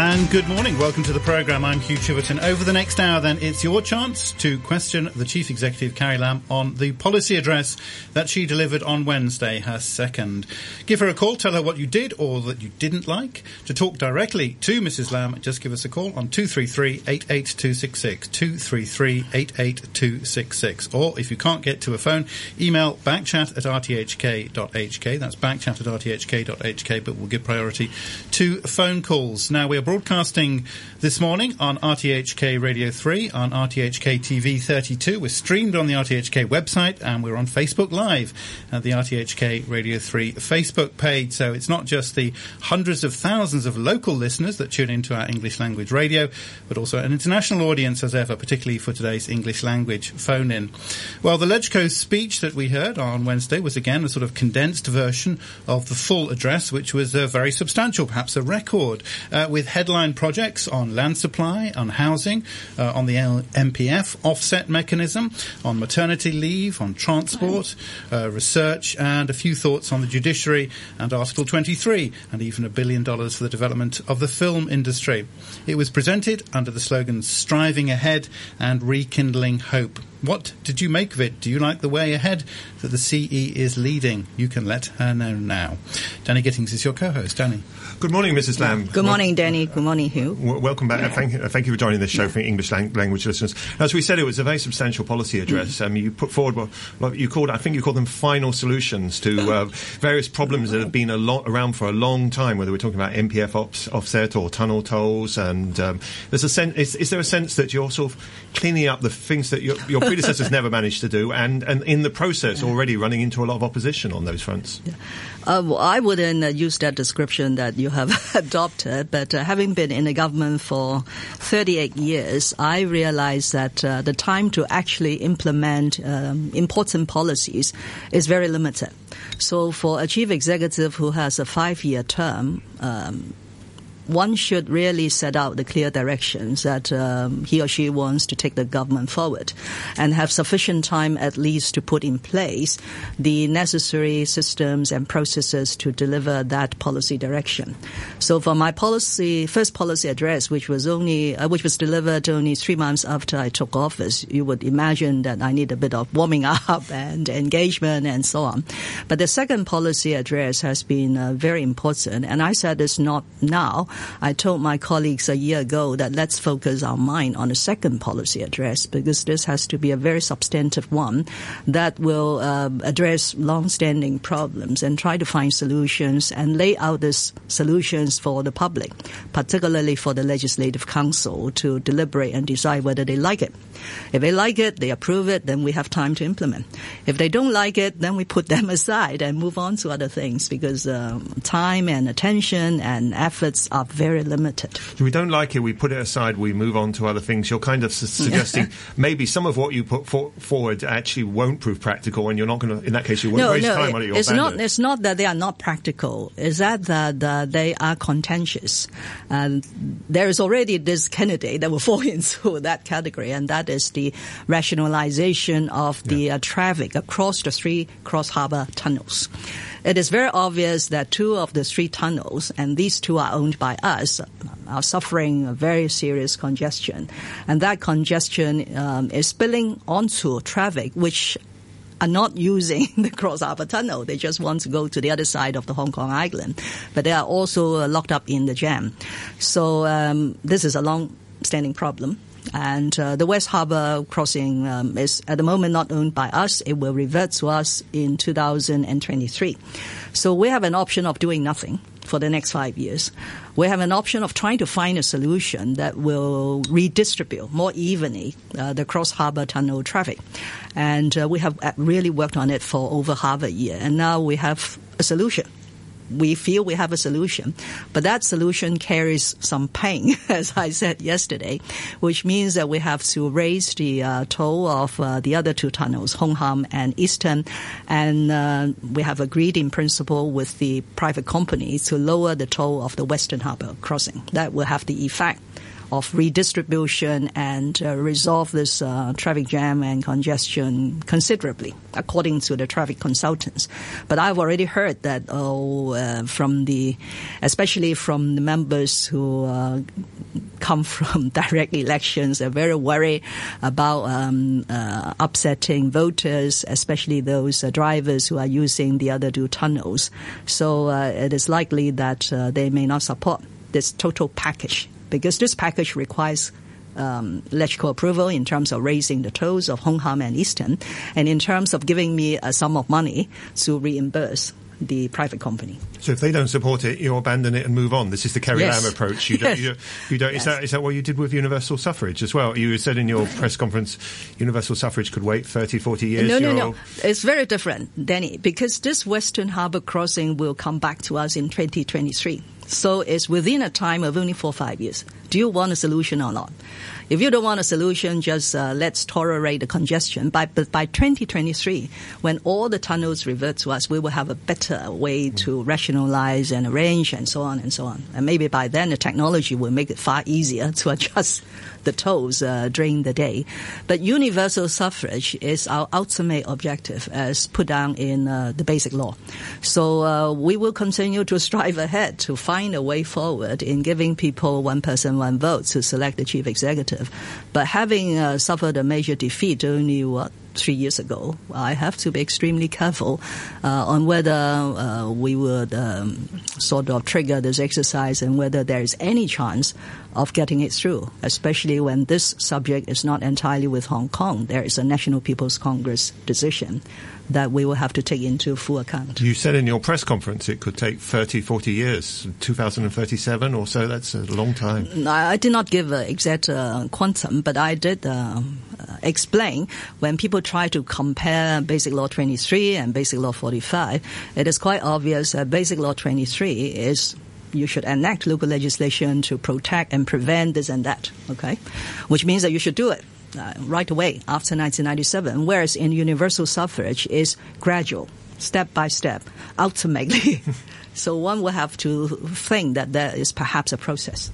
And good morning. Welcome to the programme. I'm Hugh Chiverton. Over the next hour, then, it's your chance to question the Chief Executive, Carrie Lam, on the policy address that she delivered on Wednesday, her second. Give her a call, tell her what you did or that you didn't like. To talk directly to Mrs. Lam, just give us a call on 233 88266. 233 88266. Or if you can't get to a phone, email backchat at rthk.hk. That's backchat at rthk.hk, but we'll give priority to phone calls. Now, we are broadcasting this morning on RTHK Radio 3, on RTHK TV 32. We're streamed on the RTHK website and we're on Facebook Live at the RTHK Radio 3 Facebook page. So it's not just the hundreds of thousands of local listeners that tune into our English language radio, but also an international audience as ever, particularly for today's English language phone in. Well, the LegCo speech that we heard on Wednesday was again a sort of condensed version of the full address, which was uh, very substantial, perhaps a record, uh, with headline projects on land supply, on housing, uh, on the L- MPF offset mechanism, on maternity leave, on transport, uh, research, and a few thoughts on the judiciary and Article 23, and even a billion dollars for the development of the film industry. It was presented under the slogan Striving Ahead and Rekindling Hope. What did you make of it? Do you like the way ahead that the CE is leading? You can let her know now. Danny Gittings is your co-host. Danny. Good morning, Mrs. Lam. Good morning, Danny. Good morning, Hugh. Welcome back. Thank, uh, thank you for joining this show for English lang- language listeners. As we said, it was a very substantial policy address. Um, you put forward what what you called, I think you called them final solutions to uh, various problems that have been a lot around for a long time, whether we're talking about MPF ops, offset or tunnel tolls. And um, there's a sense, is, is there a sense that you're sort of cleaning up the things that your, your predecessors never managed to do, and, and in the process already running into a lot of opposition on those fronts? Uh, well, I wouldn't uh, use that description that you have adopted, but uh, having been in the government for 38 years, I realize that uh, the time to actually implement um, important policies is very limited. So for a chief executive who has a five-year term, um, one should really set out the clear directions that um, he or she wants to take the government forward and have sufficient time at least to put in place the necessary systems and processes to deliver that policy direction. So for my policy, first policy address, which was only, uh, which was delivered only three months after I took office, you would imagine that I need a bit of warming up and engagement and so on. But the second policy address has been uh, very important and I said it's not now. I told my colleagues a year ago that let's focus our mind on the second policy address because this has to be a very substantive one that will uh, address long-standing problems and try to find solutions and lay out these solutions for the public, particularly for the Legislative Council to deliberate and decide whether they like it. If they like it, they approve it, then we have time to implement. If they don't like it, then we put them aside and move on to other things because um, time and attention and efforts are very limited. We don't like it, we put it aside, we move on to other things. You're kind of su- suggesting maybe some of what you put for- forward actually won't prove practical, and you're not going to, in that case, you won't no, waste no, time on it. It's not. It's not that they are not practical. It's that that uh, they are contentious, and there is already this candidate that will fall into that category, and that is the rationalization of the uh, traffic across the three cross harbor tunnels. It is very obvious that two of the three tunnels, and these two are owned by us, are suffering a very serious congestion, and that congestion um, is spilling onto traffic, which are not using the Cross Harbour Tunnel. They just want to go to the other side of the Hong Kong Island, but they are also uh, locked up in the jam. So um, this is a long-standing problem. And uh, the West Harbour crossing um, is at the moment not owned by us. It will revert to us in 2023. So we have an option of doing nothing for the next five years. We have an option of trying to find a solution that will redistribute more evenly uh, the cross harbor tunnel traffic. And uh, we have uh, really worked on it for over half a year. And now we have a solution we feel we have a solution, but that solution carries some pain, as I said yesterday, which means that we have to raise the uh, toll of uh, the other two tunnels, Hung Hom and Eastern, and uh, we have agreed in principle with the private company to lower the toll of the Western Harbour crossing. That will have the effect of redistribution and uh, resolve this uh, traffic jam and congestion considerably, according to the traffic consultants. But I've already heard that oh, uh, from the, especially from the members who uh, come from direct elections, are very worried about um, uh, upsetting voters, especially those drivers who are using the other two tunnels. So it is likely that they may not support this total package because this package requires um, electrical approval in terms of raising the tolls of Hung Hom and Eastern, and in terms of giving me a sum of money to reimburse the private company. So if they don't support it, you abandon it and move on. This is the Carrie yes. Lam approach. You don't. You don't, you don't yes. is, that, is that what you did with universal suffrage as well? You said in your press conference, universal suffrage could wait 30, 40 years. No, no, no. It's very different, Danny, because this Western Harbour crossing will come back to us in 2023. So it's within a time of only four or five years. Do you want a solution or not? If you don't want a solution, just uh, let's tolerate the congestion. By, but by 2023, when all the tunnels revert to us, we will have a better way to rationalize and arrange and so on and so on. And maybe by then the technology will make it far easier to adjust the tolls uh, during the day. But universal suffrage is our ultimate objective as put down in uh, the basic law. So uh, we will continue to strive ahead to find a way forward in giving people one person, one vote to select the chief executive. But having uh, suffered a major defeat only what three years ago, I have to be extremely careful uh, on whether uh, we would um, sort of trigger this exercise and whether there is any chance of getting it through, especially when this subject is not entirely with Hong Kong. There is a National People's Congress decision that we will have to take into full account. You said in your press conference it could take 30, 40 years, 2037 or so. That's a long time. I did not give an exact uh, quantum, but I did uh, explain when people try to compare Basic Law 23 and Basic Law 45, it is quite obvious that Basic Law 23 is you should enact local legislation to protect and prevent this and that, okay? Which means that you should do it. Uh, right away after 1997, whereas in universal suffrage is gradual, step by step, ultimately. so one will have to think that there is perhaps a process.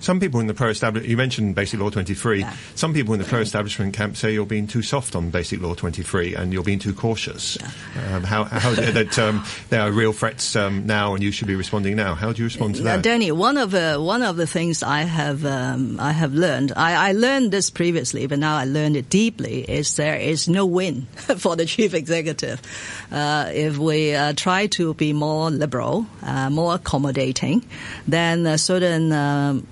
Some people in the pro-establishment, you mentioned Basic Law 23. Yeah. Some people in the pro-establishment camp say you're being too soft on Basic Law 23 and you're being too cautious. Yeah. Um, how, how that um, there are real threats um, now and you should be responding now. How do you respond to that? Uh, Danny, one of uh, one of the things I have um, I have learned, I, I, learned this previously, but now I learned it deeply. Is there is no win for the chief executive uh, if we uh, try to be more liberal, uh, more accommodating, then certain um,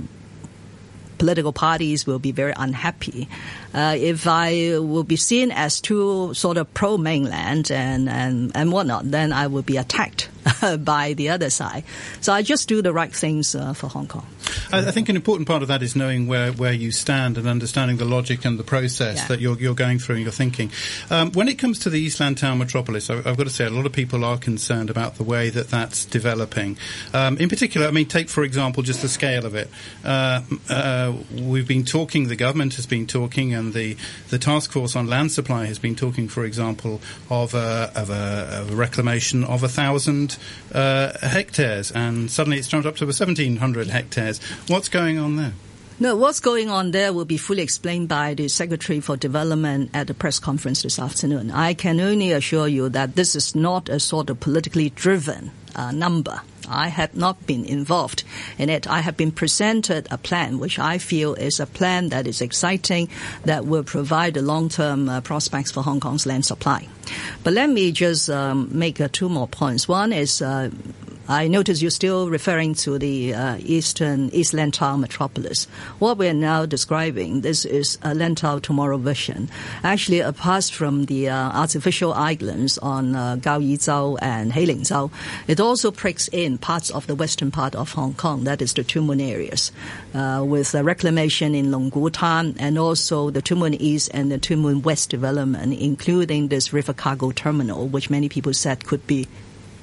political parties will be very unhappy. Uh, if I will be seen as too sort of pro mainland and, and, and whatnot, then I will be attacked by the other side. So I just do the right things uh, for Hong Kong. I, I, think an important part of that is knowing where, where you stand and understanding the logic and the process yeah. that you're, you're going through and you're thinking. Um, when it comes to the East Lantau metropolis, I, have got to say a lot of people are concerned about the way that that's developing. Um, in particular, I mean, take for example just the scale of it. Uh, uh, we've been talking, the government has been talking, and the, the task force on land supply has been talking, for example, of a, of a, of a reclamation of a thousand uh, hectares, and suddenly it's jumped up to 1,700 hectares. What's going on there? No, what's going on there will be fully explained by the Secretary for Development at the press conference this afternoon. I can only assure you that this is not a sort of politically driven uh, number. I have not been involved in it. I have been presented a plan which I feel is a plan that is exciting, that will provide long-term uh, prospects for Hong Kong's land supply. But let me just um, make uh, two more points. One is uh, I notice you're still referring to the uh, eastern East Lantau metropolis. What we're now describing, this is a Lantau tomorrow vision. Actually, apart from the uh, artificial islands on uh, Kau Yi Chau and Hei Ling Chau, it also pricks in parts of the western part of Hong Kong, that is the Tuen Mun areas, uh, with the reclamation in Lung Kwu Tan and also the Tuen Mun East and the Tuen Mun West development, including this river cargo terminal, which many people said could be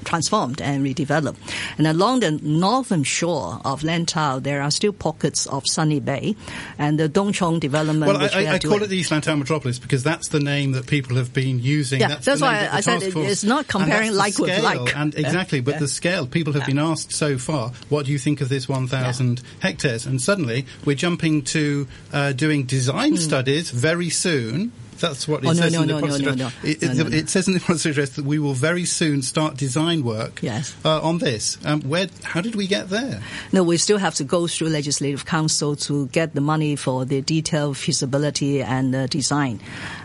transformed and redeveloped. And along the northern shore of Lantau, there are still pockets of Sunny Bay and the Tung Chung development. Well, I, we are I call it the East Lantau Metropolis because that's the name that people have been using. Yeah, that's, that's why I said it- it's not comparing like with like. And Yeah. exactly, but Yeah. the scale. People have been asked so far, what do you think of this 1,000 hectares? And suddenly we're jumping to uh, doing design studies very soon. That's what it. Oh, no, says no, in the no, policy no, address. It, it- it says in the policy address that we will very soon start design work Yes. uh, on this. Um, where? How did we get there? No, we still have to go through legislative council to get the money for the detailed feasibility and uh, design.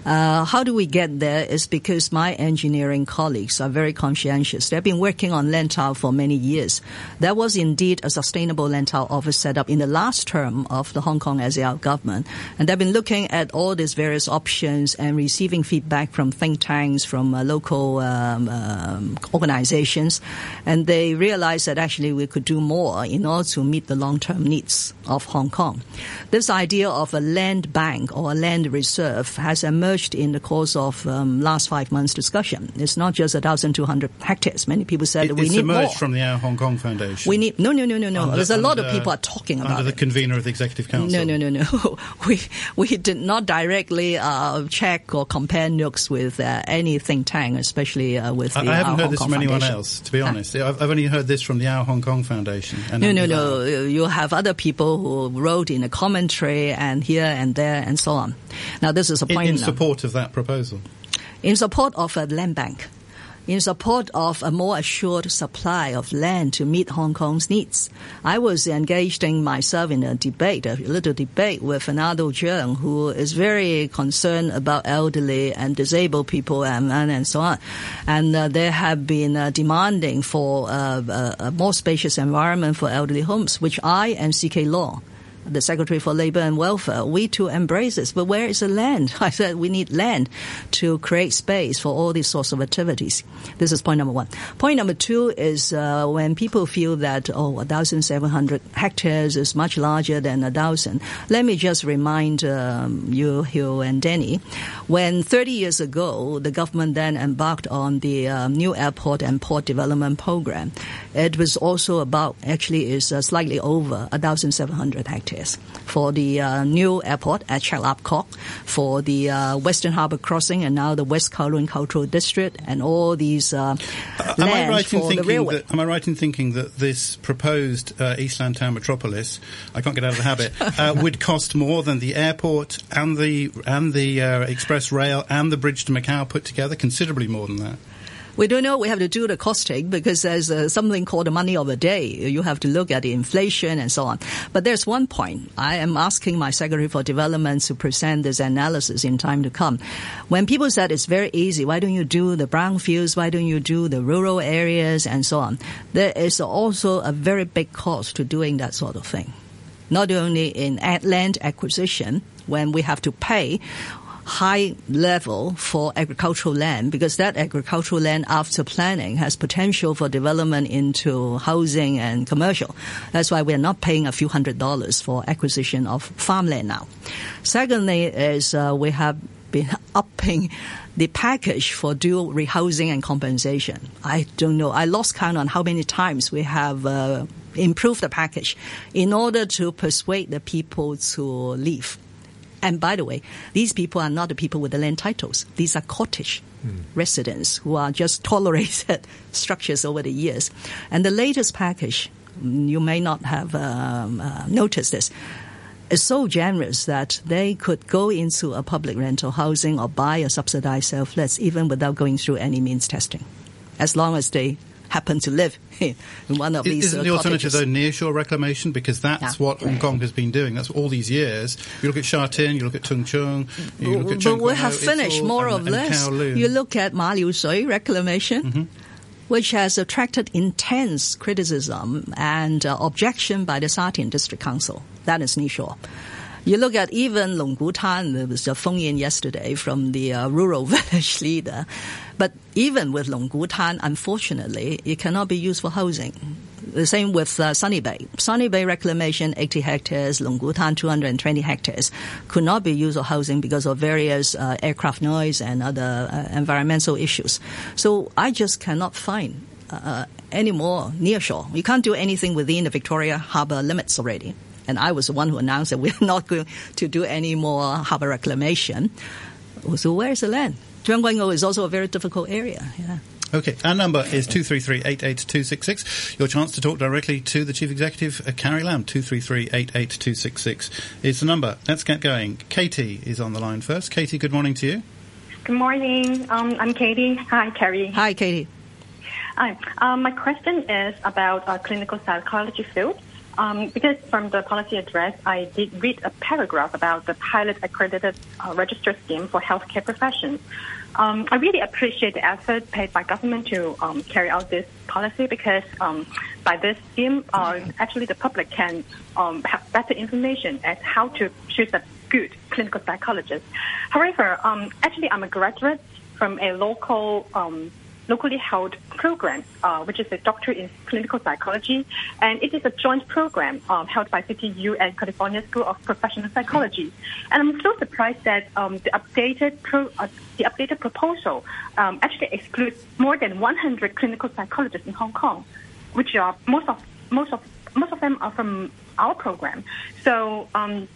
Uh, how do we get there? Is because my engineering colleagues are very conscientious. They've been working on Lantau for many years. There was indeed a sustainable Lantau office set up in the last term of the Hong Kong SAR government, and they've been looking at all these various options and receiving feedback from think tanks, from uh, local um, um, organizations, and they realized that actually we could do more in order to meet the long-term needs of Hong Kong. This idea of a land bank or a land reserve has emerged in the course of um, last five months discussion. It's not just 1,200 hectares. Many people said It, we need emerged more. from the Our Hong Kong Foundation. we need no, no, no, no, no. Under- There's a lot of people are talking under about the it. convener of the Executive Council. No, no, no, no. We we did not directly uh, check or compare nooks with uh, any think tank, especially uh, with the I, haven't Our heard Hong this Kong from anyone else, to be Ah. honest. I've, I've only heard this from the Our Hong Kong Foundation. And No, no, no. You have other people who wrote in a commentary and here and there and so on. Now, this is a In, point in now. support of that proposal. in support of a land bank, in support of a more assured supply of land to meet Hong Kong's needs. I was engaged in myself in a debate, a little debate with Fernando Cheung, who is very concerned about elderly and disabled people and, and, and so on. And uh, they have been uh, demanding for uh, a, a more spacious environment for elderly homes, which I and CK Law the Secretary for Labour and Welfare, we too embrace this. But where is the land? I said we need land to create space for all these sorts of activities. This is point number one. Point number two is uh, when people feel that, oh, 1,700 hectares is much larger than a 1,000. Let me just remind um, you, Hugh and Danny, when 30 years ago, the government then embarked on the um, new airport and port development program, it was also about, actually is uh, slightly over 1,700 hectares for the uh, new airport at Chek Kok, for the uh, Western Harbour Crossing and now the West Kowloon Cultural District and all these uh, Am I right in thinking railway. that? Am I right in thinking that this proposed uh, East Lantau metropolis, I can't get out of the habit, uh, would cost more than the airport and the and the uh, express rail and the bridge to Macau put together? Considerably more than that. We don't know. We have to do the costing because there's uh, something called the money of the day. You have to look at the inflation and so on. But there's one point. I am asking my Secretary for Development to present this analysis in time to come. When people said it's very easy, why don't you do the brownfields? Why don't you do the rural areas and so on? There is also a very big cost to doing that sort of thing. Not only in land acquisition, when we have to pay high level for agricultural land because that agricultural land after planning has potential for development into housing and commercial. That's why we're not paying a few hundred dollars for acquisition of farmland now. Secondly is uh, we have been upping the package for dual rehousing and compensation. I don't know. I lost count on how many times we have uh, improved the package in order to persuade the people to leave. And by the way, these people are not the people with the land titles. These are cottage residents who are just tolerated structures over the years. And the latest package, mm, you may not have um, uh, noticed this, is so generous that they could go into a public rental housing or buy a subsidized self-let even without going through any means testing, as long as they happen to live in one of these Isn't uh, the alternative though nearshore reclamation because that's Yeah. what Hong Kong has been doing. That's all these years. You look at Sha Tin, you look at Tung Chung, you look at but Chung we Kong have finished more and, or less. You look at Ma Liu Shui reclamation, Mm-hmm. which has attracted intense criticism and uh, objection by the Sha Tin District Council. That is nearshore. You look at even Lung Kwu Tan, there was a phone in yesterday from the uh, rural village leader. But even with Lung Kwu Tan, unfortunately, it cannot be used for housing. The same with uh, Sunny Bay. Sunny Bay reclamation, 80 hectares, Lung Kwu 220 hectares, could not be used for housing because of various uh, aircraft noise and other uh, environmental issues. So I just cannot find uh, anymore nearshore. You can't do anything within the Victoria Harbour limits already. And I was the one who announced that we're not going to do any more harbour reclamation. So where's the land? Tseung Kwan O is also a very difficult area. Yeah. Okay, our number is 233-88266. Your chance to talk directly to the Chief Executive, uh, Carrie Lam, 233-88266 is the number. Let's get going. Katie is on the line first. Katie, good morning to you. Good morning. Um, I'm Katie. Hi, Carrie. Hi, Katie. Hi. Um, my question is about uh, clinical psychology field. Um, because from the policy address, I did read a paragraph about the pilot accredited uh, register scheme for healthcare professions. Um, I really appreciate the effort paid by government to um, carry out this policy because um, by this scheme, uh, actually the public can um, have better information as how to choose a good clinical psychologist. However, um, actually I'm a graduate from a local um, locally held program, uh, which is a doctorate in clinical psychology, and it is a joint program um, held by CityU and California School of Professional Psychology. And I'm so surprised that um, the updated pro, uh, the updated proposal um, actually excludes more than 100 clinical psychologists in Hong Kong, which are most of most of most of them are from our program. So um,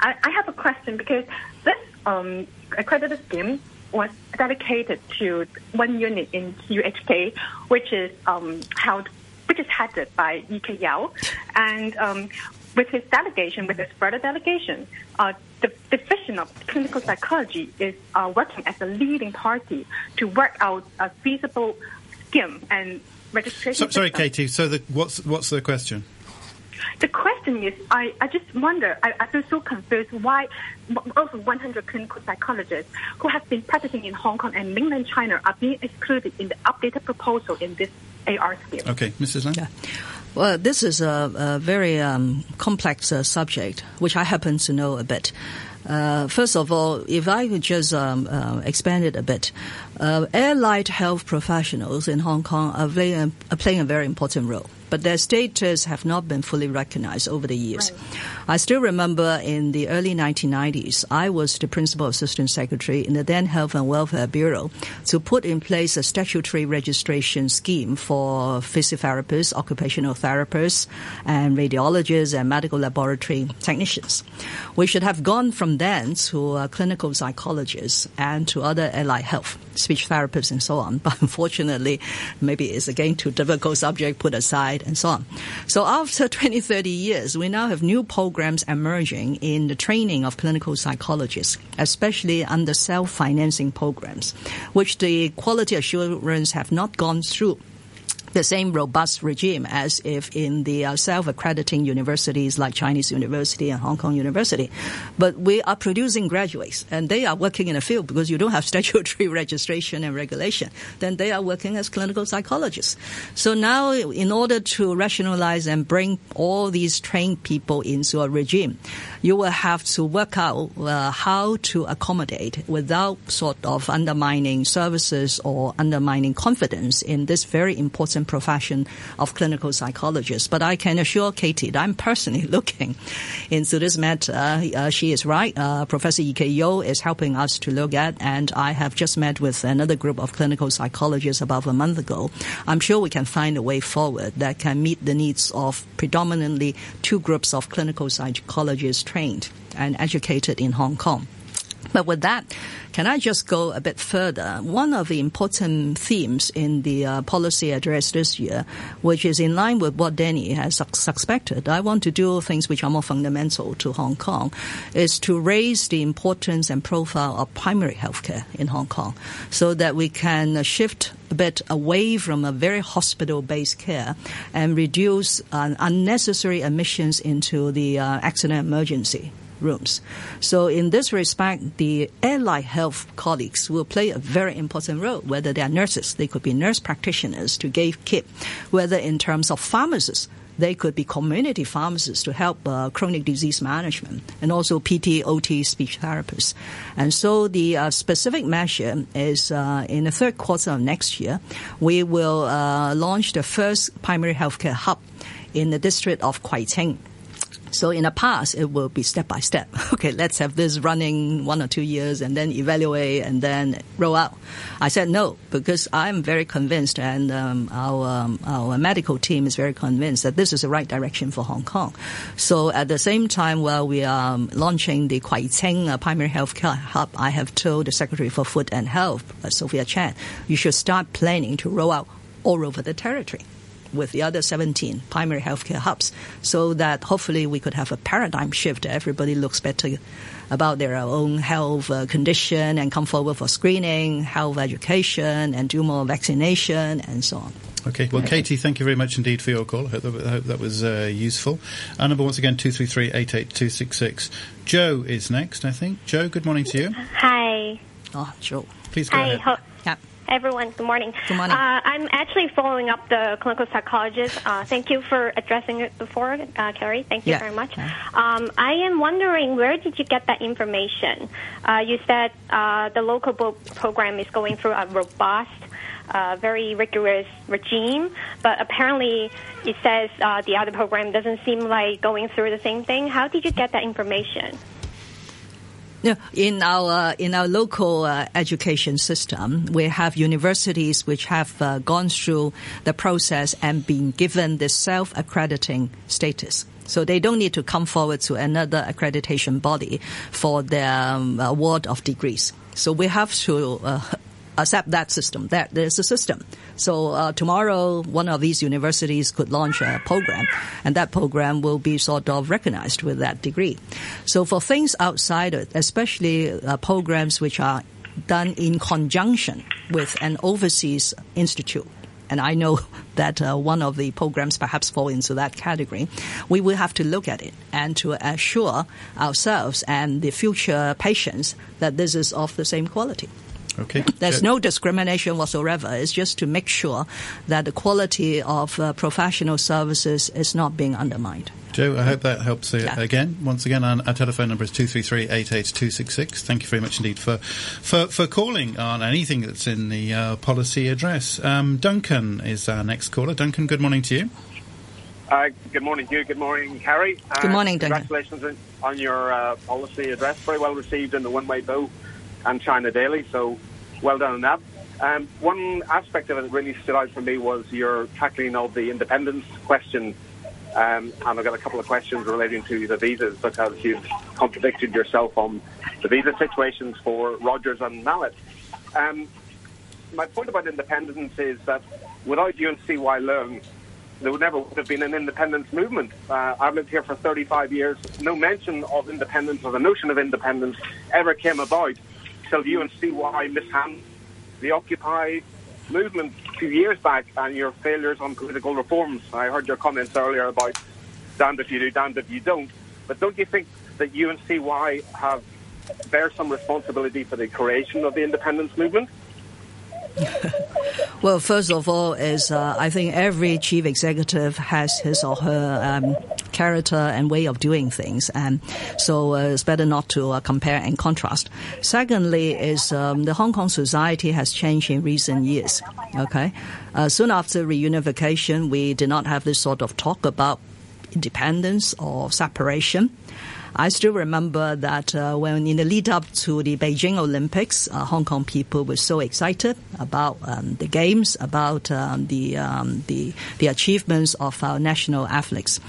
I, I, have a question because this um, accredited scheme was dedicated to one unit in UHK, which is um, held, which is headed by EK Yeoh, and um, with his delegation, with his further delegation, uh, the division of clinical psychology is uh, working as a leading party to work out a feasible scheme and registration. So, sorry, Katie. So, the, what's what's the question? The question is, I, I just wonder, I, I feel so confused why over 100 clinical psychologists who have been practicing in Hong Kong and mainland China are being excluded in the updated proposal in this AR scheme. Okay, Mrs. Lam? Yeah. Well, this is a, a very um, complex uh, subject, which I happen to know a bit. Uh, first of all, if I could just um, uh, expand it a bit, uh, allied health professionals in Hong Kong are, are playing a very important role but their status have not been fully recognized over the years. Right. I still remember in the early 1990s, I was the principal assistant secretary in the then Health and Welfare Bureau to put in place a statutory registration scheme for physiotherapists, occupational therapists, and radiologists and medical laboratory technicians. We should have gone from then to uh, clinical psychologists and to other allied health, speech therapists and so on. But unfortunately, maybe it's again too difficult subject put aside and so on. So after 20, 30 years, we now have new programs emerging in the training of clinical psychologists, especially under self-financing programs, which the quality assurance have not gone through the same robust regime as if in the uh, self-accrediting universities like Chinese University and Hong Kong University. But we are producing graduates and they are working in a field because you don't have statutory registration and regulation. Then they are working as clinical psychologists. So now in order to rationalize and bring all these trained people into a regime, you will have to work out uh, how to accommodate without sort of undermining services or undermining confidence in this very important profession of clinical psychologists. But I can assure Katie that I'm personally looking into this matter. Uh, she is right. Uh, Professor E.K. Yeoh is helping us to look at, and I have just met with another group of clinical psychologists about a month ago. I'm sure we can find a way forward that can meet the needs of predominantly two groups of clinical psychologists trained and educated in Hong Kong. But with that, can I just go a bit further? One of the important themes in the uh, policy address this year, which is in line with what Danny has su- suspected, I want to do things which are more fundamental to Hong Kong, is to raise the importance and profile of primary healthcare in Hong Kong so that we can shift a bit away from a very hospital-based care and reduce uh, unnecessary admissions into the uh, accident emergency rooms. So in this respect, the allied health colleagues will play a very important role, whether they are nurses, they could be nurse practitioners to give care, whether in terms of pharmacists, they could be community pharmacists to help uh, chronic disease management and also PT, OT, speech therapists. And so the uh, specific measure is uh, in the third quarter of next year, we will uh, launch the first primary healthcare hub in the district of Kwai Tsing So in the past, it will be step by step. Okay, let's have this running one or two years and then evaluate and then roll out. I said no because I'm very convinced and um, our, um, our medical team is very convinced that this is the right direction for Hong Kong. So at the same time, while we are um, launching the Kwai Tsing uh, Primary Health Care Hub, I have told the Secretary for Food and Health, uh, Sophia Chan, you should start planning to roll out all over the territory with the other 17 primary healthcare hubs so that hopefully we could have a paradigm shift. Everybody looks better about their own health uh, condition and come forward for screening, health education, and do more vaccination and so on. Okay. Well, Katie, thank you very much indeed for your call. I hope that, I hope that was uh, useful. Our number once again, 233-88266. Joe is next, I think. Joe, good morning to you. Hi. Oh, Joe. Please go Hi. ahead. Ho- Yeah. Everyone. Good morning. Good morning. Uh, I'm actually following up the clinical psychologist. Uh, thank you for addressing it before, uh, Carrie. Thank you Yeah. very much. Um, I am wondering where did you get that information? Uh, you said uh, the local bo- program is going through a robust. Uh, very rigorous regime, but apparently it says uh, the other program doesn't seem like going through the same thing. How did you get that information? Yeah, in our in our local uh, education system, we have universities which have uh, gone through the process and been given the self-accrediting status. So they don't need to come forward to another accreditation body for their um, award of degrees. So we have to uh, accept that system. That there's a system. So uh, tomorrow, one of these universities could launch a program, and that program will be sort of recognized with that degree. So for things outside it, especially uh, programs which are done in conjunction with an overseas institute, and I know that uh, one of the programs perhaps fall into that category, we will have to look at it and to assure ourselves and the future patients that this is of the same quality. Okay. There's Joe- no discrimination whatsoever. It's just to make sure that the quality of uh, professional services is not being undermined. Joe, I hope that helps uh, Yeah. again. Once again, our, our telephone number is 233-88266. Thank you very much indeed for, for, for calling on anything that's in the uh, policy address. Um, Duncan is our next caller. Duncan, good morning to you. Uh, good morning, Hugh. Good morning, Harry. Uh, Good morning, Duncan. Congratulations on- on your uh, policy address. Very well received in the Wen Wei Po and China Daily, so well done on that. Um, one aspect of it that really stood out for me was your tackling of the independence question. Um, and I've got a couple of questions relating to the visas because you've contradicted yourself on the visa situations for Rogers and Mallet. Um, my point about independence is that without UNCY Leung, there would never would have been an independence movement. Uh, I've lived here for 35 years. No mention of independence or the notion of independence ever came about till UNCY mishandled the Occupy movement a few years back and your failures on political reforms. I heard your comments earlier about damned if you do, damned if you don't. But don't you think that UNCY have bear some responsibility for the creation of the independence movement? Well, first of all, is uh, I think every chief executive has his or her um, character and way of doing things, and so uh, it's better not to uh, compare and contrast. Secondly, is um, the Hong Kong society has changed in recent years. Okay, uh, soon after reunification, we did not have this sort of talk about independence or separation. I still remember that uh, when in the lead up to the Beijing Olympics, uh, Hong Kong people were so excited about um, the games, about um, the, um, the the achievements of our national athletes.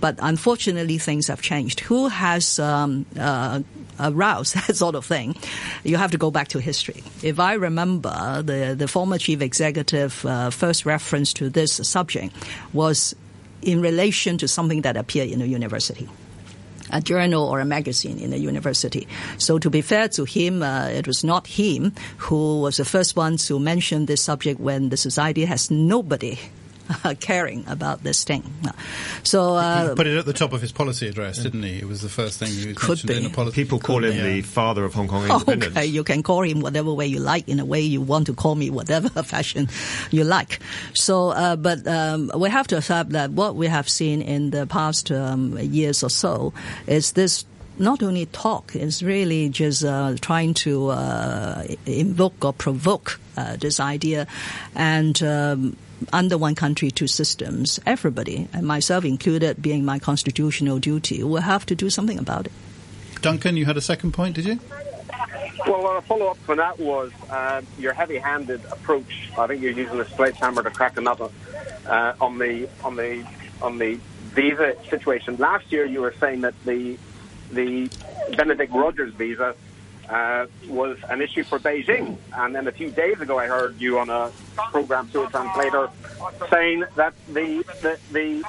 But unfortunately, things have changed. Who has um, uh, aroused that sort of thing? You have to go back to history. If I remember, the the former chief executive uh, first reference to this subject was in relation to something that appeared in a university a journal or a magazine in a university. So to be fair to him, uh, it was not him who was the first one to mention this subject when the society has nobody caring about this thing. So uh, he put it at the top of his policy address, didn't he? It was the first thing he Could mentioned in be. the policy. People call him Yeah. the father of Hong Kong independence. Okay, you can call him whatever way you like, in a way you want to call me, whatever fashion you like. So, uh, but um, we have to accept that what we have seen in the past um, years or so is this not only talk, it's really just uh, trying to uh, invoke or provoke uh, this idea. And um, under one country, two systems, everybody, and myself included, being my constitutional duty, will have to do something about it. Duncan, you had a second point, did you? Well, a follow up for that was uh, your heavy handed approach. I think you're using a sledgehammer to crack a nut uh, on the on the on the visa situation. Last year, you were saying that the the Benedict Rogers visa uh, was an issue for Beijing, and then a few days ago, I heard you on a program through a translator saying that the the the,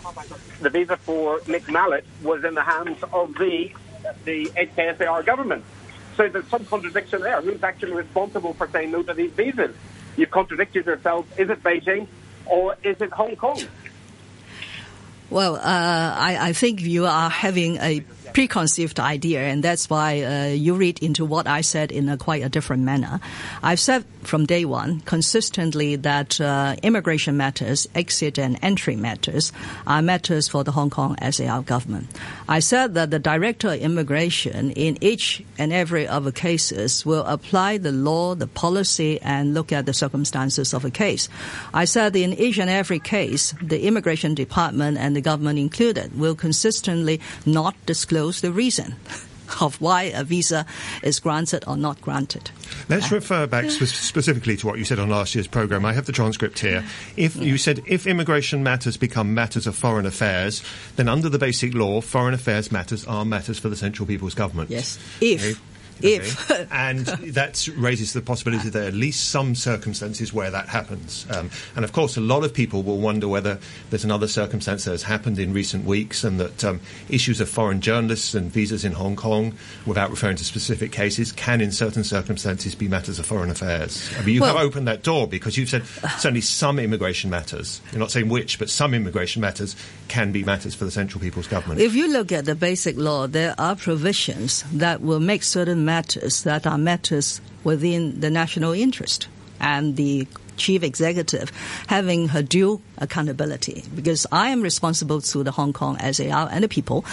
the visa for Nick Mallet was in the hands of the the HKSAR government. So there's some contradiction there. Who's actually responsible for saying no to these visas? You've contradicted yourself. Is it Beijing or is it Hong Kong? Well, uh, I, I think you are having a preconceived idea, and that's why uh, you read into what I said in a quite a different manner. I've said from day one consistently that uh, immigration matters, exit and entry matters, are matters for the Hong Kong SAR government. I said that the director of immigration in each and every of the cases will apply the law, the policy, and look at the circumstances of a case. I said in each and every case, the immigration department and the government included will consistently not disclose the reason of why a visa is granted or not granted. Let's refer back spe- specifically to what you said on last year's programme. I have the transcript here. If you said if immigration matters become matters of foreign affairs, then under the basic law, foreign affairs matters are matters for the Central People's Government. Yes. If. Okay. If. Okay. and that raises the possibility that there are at least some circumstances where that happens. Um, and of course, a lot of people will wonder whether there's another circumstance that has happened in recent weeks and that um, issues of foreign journalists and visas in Hong Kong, without referring to specific cases, can in certain circumstances be matters of foreign affairs. I mean, you Well- have opened that door because you've said certainly some immigration matters. You're not saying which, but some immigration matters can be matters for the Central People's Government. If you look at the basic law, there are provisions that will make certain matters that are matters within the national interest and the chief executive having her due accountability because I am responsible to the Hong Kong SAR and the people.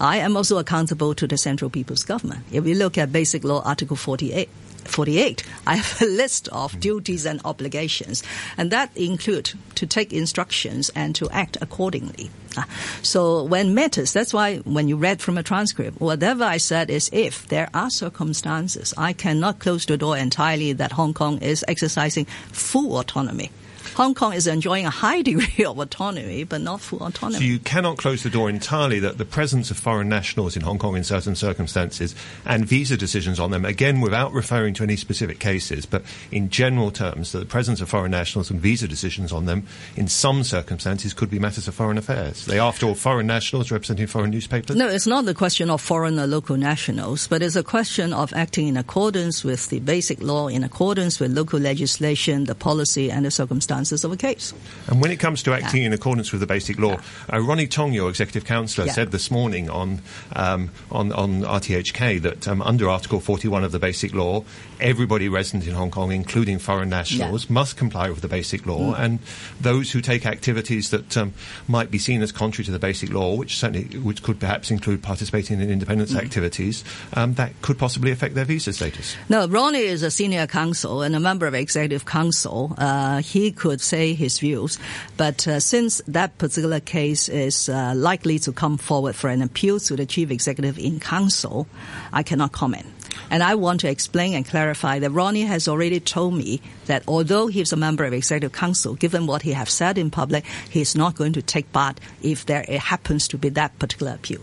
I am also accountable to the Central People's Government. If we look at Basic Law Article 48, 48, I have a list of duties and obligations, and that include to take instructions and to act accordingly. Ah, So when matters, that's why when you read from a transcript, whatever I said is if there are circumstances, I cannot close the door entirely that Hong Kong is exercising full autonomy. Hong Kong is enjoying a high degree of autonomy, but not full autonomy. So you cannot close the door entirely that the presence of foreign nationals in Hong Kong in certain circumstances and visa decisions on them, again without referring to any specific cases, but in general terms, that the presence of foreign nationals and visa decisions on them in some circumstances could be matters of foreign affairs. They, are after all, foreign nationals representing foreign newspapers. No, it's not the question of foreign or local nationals, but it's a question of acting in accordance with the basic law, in accordance with local legislation, the policy, and the circumstances of a case. And when it comes to acting in accordance with the basic law, uh, Ronnie Tong, your executive councillor, Yeah. said this morning on um, on, on RTHK that um, under Article 41 of the basic law, everybody resident in Hong Kong, including foreign nationals, must comply with the basic law, Mm. and those who take activities that um, might be seen as contrary to the basic law, which certainly which could perhaps include participating in independence Mm. activities, um, that could possibly affect their visa status. No, Ronnie is a senior counsel and a member of executive council. Uh, he could say his views, but uh, since that particular case is uh, likely to come forward for an appeal to the chief executive in council, I cannot comment. And I want to explain and clarify that Ronnie has already told me that although he's a member of executive council, given what he has said in public, he's not going to take part if there it happens to be that particular appeal.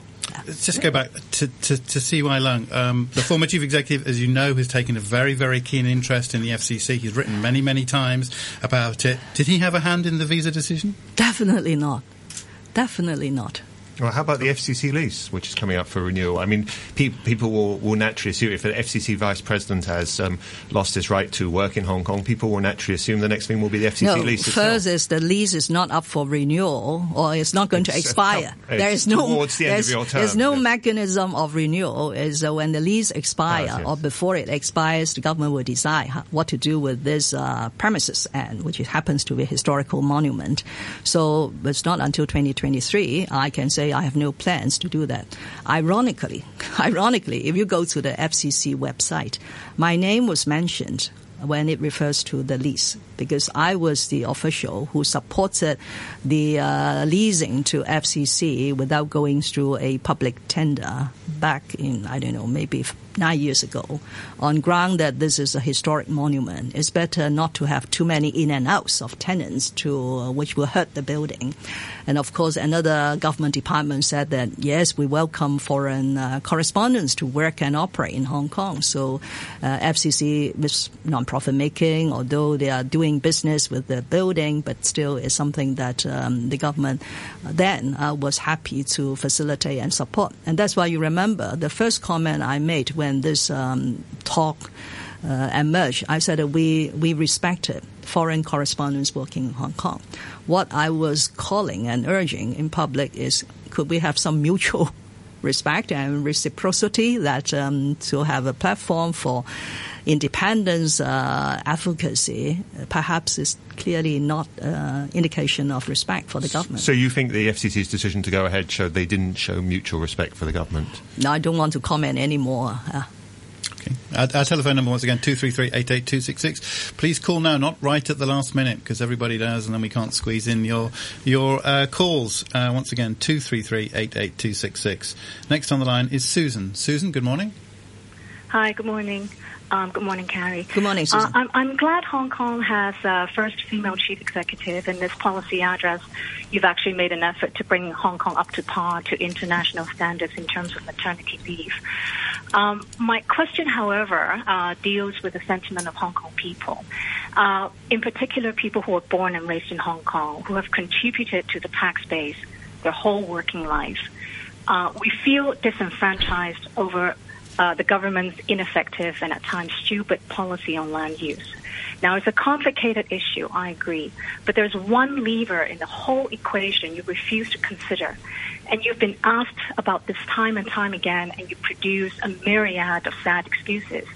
Let's just go back to, to, to CY Leung. Um, the former chief executive, as you know, has taken a very, very keen interest in the FCC. He's written many, many times about it. Did he have a hand in the visa decision? Definitely not. Definitely not. Well, how about the FCC lease, which is coming up for renewal? I mean, pe- people will, will naturally assume if the FCC vice president has um, lost his right to work in Hong Kong, people will naturally assume the next thing will be the FCC No, lease first itself. is the lease is not up for renewal or it's not going to It's, uh, expire. it's there is no towards the end of there's, your term, there's no yeah. mechanism of renewal. Is uh, when the lease expire Ah, yes. or before it expires, the government will decide what to do with this uh, premises, and which happens to be a historical monument. So it's not until 2023 I can say I have no plans to do that. Ironically, ironically, if you go to the FCC website, my name was mentioned when it refers to the lease because I was the official who supported the uh, leasing to FCC without going through a public tender back in, I don't know, maybe nine years ago on ground that this is a historic monument. It's better not to have too many in and outs of tenants to uh, which will hurt the building. And of course, another government department said that yes, we welcome foreign uh, correspondents to work and operate in Hong Kong. So uh, FCC is non-profit making, although they are doing business with the building, but still is something that um, the government then uh, was happy to facilitate and support. And that's why you remember the first comment I made when this um, talk uh, emerged. I said that we we respected foreign correspondents working in Hong Kong. What I was calling and urging in public is could we have some mutual respect and reciprocity that um, to have a platform for independence uh, advocacy perhaps is clearly not uh, indication of respect for the government. So you think the FCC's decision to go ahead showed they didn't show mutual respect for the government? No, I don't want to comment anymore. Uh, Okay. Our, our, telephone number once again, 233-88266. Please call now, not right at the last minute, because everybody does, and then we can't squeeze in your your uh, calls. Uh, once again, 233-88266. Next on the line is Susan. Susan, good morning. Hi, good morning. Um, good morning, Carrie. Good morning, Susan. Uh, I'm, I'm, glad Hong Kong has uh, first female chief executive in this policy address. You've actually made an effort to bring Hong Kong up to par to international standards in terms of maternity leave. Um, my question, however, uh, deals with the sentiment of Hong Kong people. Uh, in particular, people who are born and raised in Hong Kong, who have contributed to the tax base their whole working life. Uh, we feel disenfranchised over uh, the government's ineffective and at times stupid policy on land use. Now, it's a complicated issue, I agree, but there's one lever in the whole equation you refuse to consider. And you've been asked about this time and time again, and you produce a myriad of sad excuses.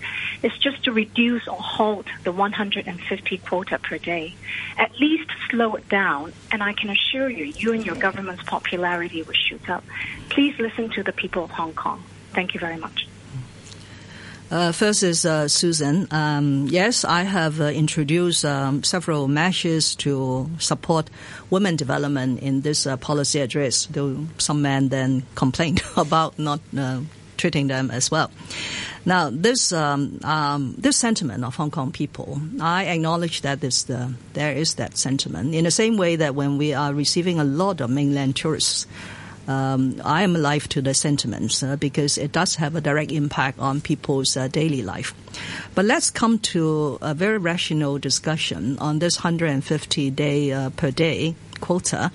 It's just to reduce or halt the 150 quota per day. At least slow it down, and I can assure you, you and your government's popularity will shoot up. Please listen to the people of Hong Kong. Thank you very much. Uh, first is uh, Susan. Um, yes, I have uh, introduced um, several measures to support women development in this uh, policy address, though some men then complained about not uh, treating them as well. Now, this um, um, this sentiment of Hong Kong people, I acknowledge that the, there is that sentiment. In the same way that when we are receiving a lot of mainland tourists um, I am alive to the sentiments uh, because it does have a direct impact on people's uh, daily life. But let's come to a very rational discussion on this 150 day uh, per day quota,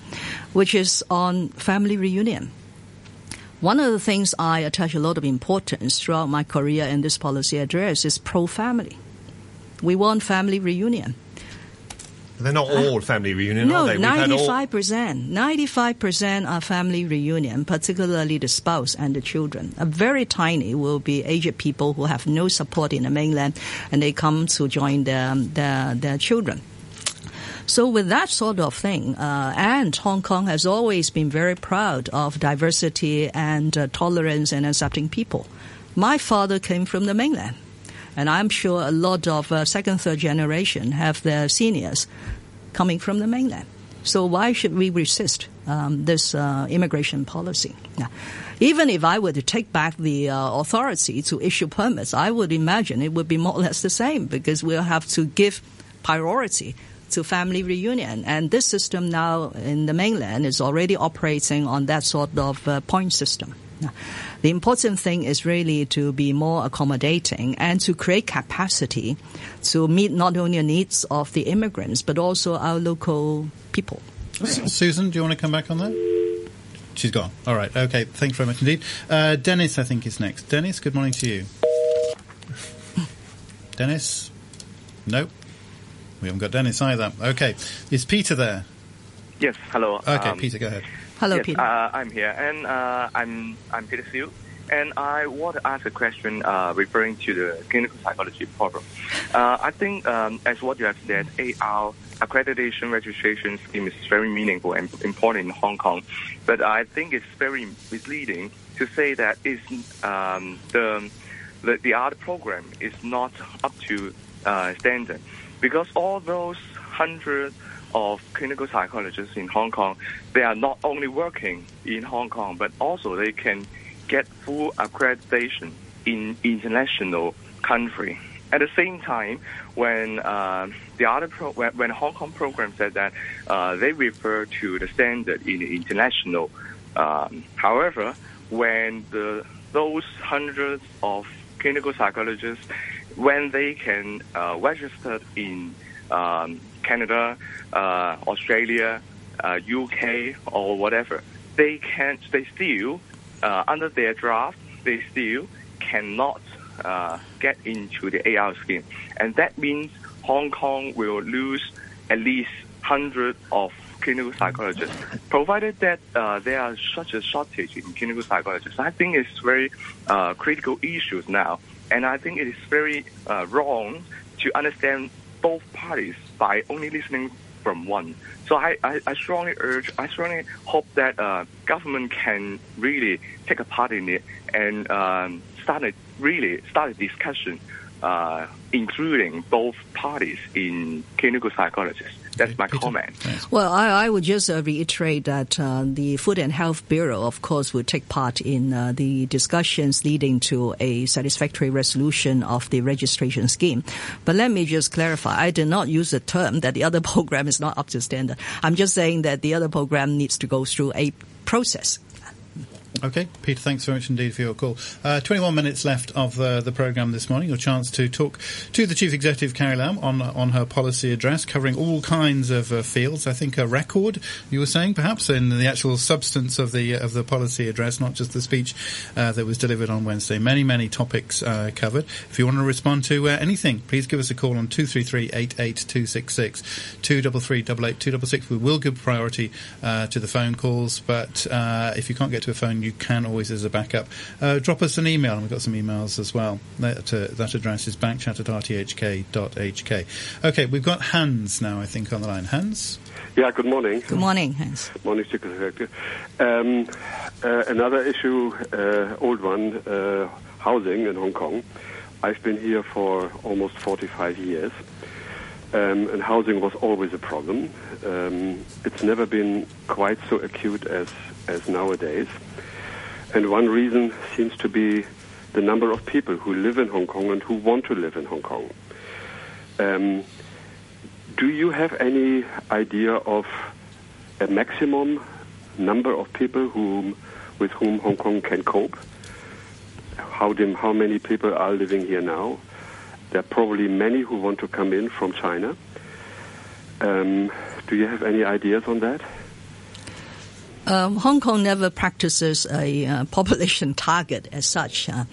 which is on family reunion. One of the things I attach a lot of importance throughout my career in this policy address is pro-family. We want family reunion. They're not all family reunion, no, are they? ninety-five percent. Ninety-five percent are family reunion, particularly the spouse and the children. A very tiny will be aged people who have no support in the mainland, and they come to join their their, their children. So with that sort of thing, uh, and Hong Kong has always been very proud of diversity and uh, tolerance and accepting people. My father came from the mainland. And I'm sure a lot of uh, second, third generation have their seniors coming from the mainland. So why should we resist um, this uh, immigration policy? Even if I were to take back the uh, authority to issue permits, I would imagine it would be more or less the same because we'll have to give priority to family reunion. And this system now in the mainland is already operating on that sort of uh, point system. The important thing is really to be more accommodating and to create capacity to meet not only the needs of the immigrants but also our local people. Susan, do you want to come back on that? She's gone. All right. Okay. Thank you very much indeed. Uh, Dennis, I think, is next. Dennis, good morning to you. Dennis? Nope. We haven't got Dennis either. Okay. Is Peter there? Yes. Hello. Okay, um, Peter, go ahead. Hello, yes, Peter. Uh, I'm here, and uh, I'm I'm Peter Siu, and I want to ask a question uh, referring to the clinical psychology problem. Uh, I think, um, as what you have said, AR accreditation registration scheme is very meaningful and important in Hong Kong, but I think it's very misleading to say that is um, the, the the other program is not up to uh, standard because all those hundreds of clinical psychologists in Hong Kong, they are not only working in Hong Kong, but also they can get full accreditation in international country. At the same time, when uh, the other pro- when, Hong Kong program said that uh, they refer to the standard in the international. Um, however, when the those hundreds of clinical psychologists, when they can uh, register in um, Canada, uh, Australia, uh, UK, or whatever, they can they still uh, under their draft they still cannot uh, get into the AR scheme, and that means Hong Kong will lose at least hundred of clinical psychologists, provided that uh, there are such a shortage in clinical psychologists. I think it's very uh, critical issues now, and I think it is very uh, wrong to understand both parties by only listening from one. So I, I, I strongly urge, I strongly hope that uh, government can really take a part in it and um, start a, really start a discussion, uh, including both parties in clinical psychologists. That's my comment. Well, I, I would just uh, reiterate that uh, the Food and Health Bureau, of course, will take part in uh, the discussions leading to a satisfactory resolution of the registration scheme. But let me just clarify. I did not use the term that the other program is not up to standard. I'm just saying that the other program needs to go through a process. Okay, Peter, thanks very much indeed for your call. Uh, 21 minutes left of uh, the programme this morning. Your chance to talk to the Chief Executive, Carrie Lam, on, on her policy address, covering all kinds of uh, fields. I think a record, you were saying, perhaps, in the actual substance of the of the policy address, not just the speech uh, that was delivered on Wednesday. Many, many topics uh, covered. If you want to respond to uh, anything, please give us a call on 233 88266, 233 88266. We will give priority to the phone calls, but if you can't get to a phone, you can always, as a backup, uh, drop us an email. And we've got some emails as well. That, uh, that address is backchat at rthk.hk. Okay, we've got Hans now, I think, on the line. Hans? Yeah, good morning. Good morning, Hans. Good morning, Chief Director. Um, uh, another issue, uh, old one, uh, housing in Hong Kong. I've been here for almost 45 years. Um, and housing was always a problem. Um, it's never been quite so acute as, as nowadays. And one reason seems to be the number of people who live in Hong Kong and who want to live in Hong Kong. Um, do you have any idea of a maximum number of people whom, with whom Hong Kong can cope? How, dim, how many people are living here now? There are probably many who want to come in from China. Um, do you have any ideas on that? Um, Hong Kong never practices a uh, population target as such, uh,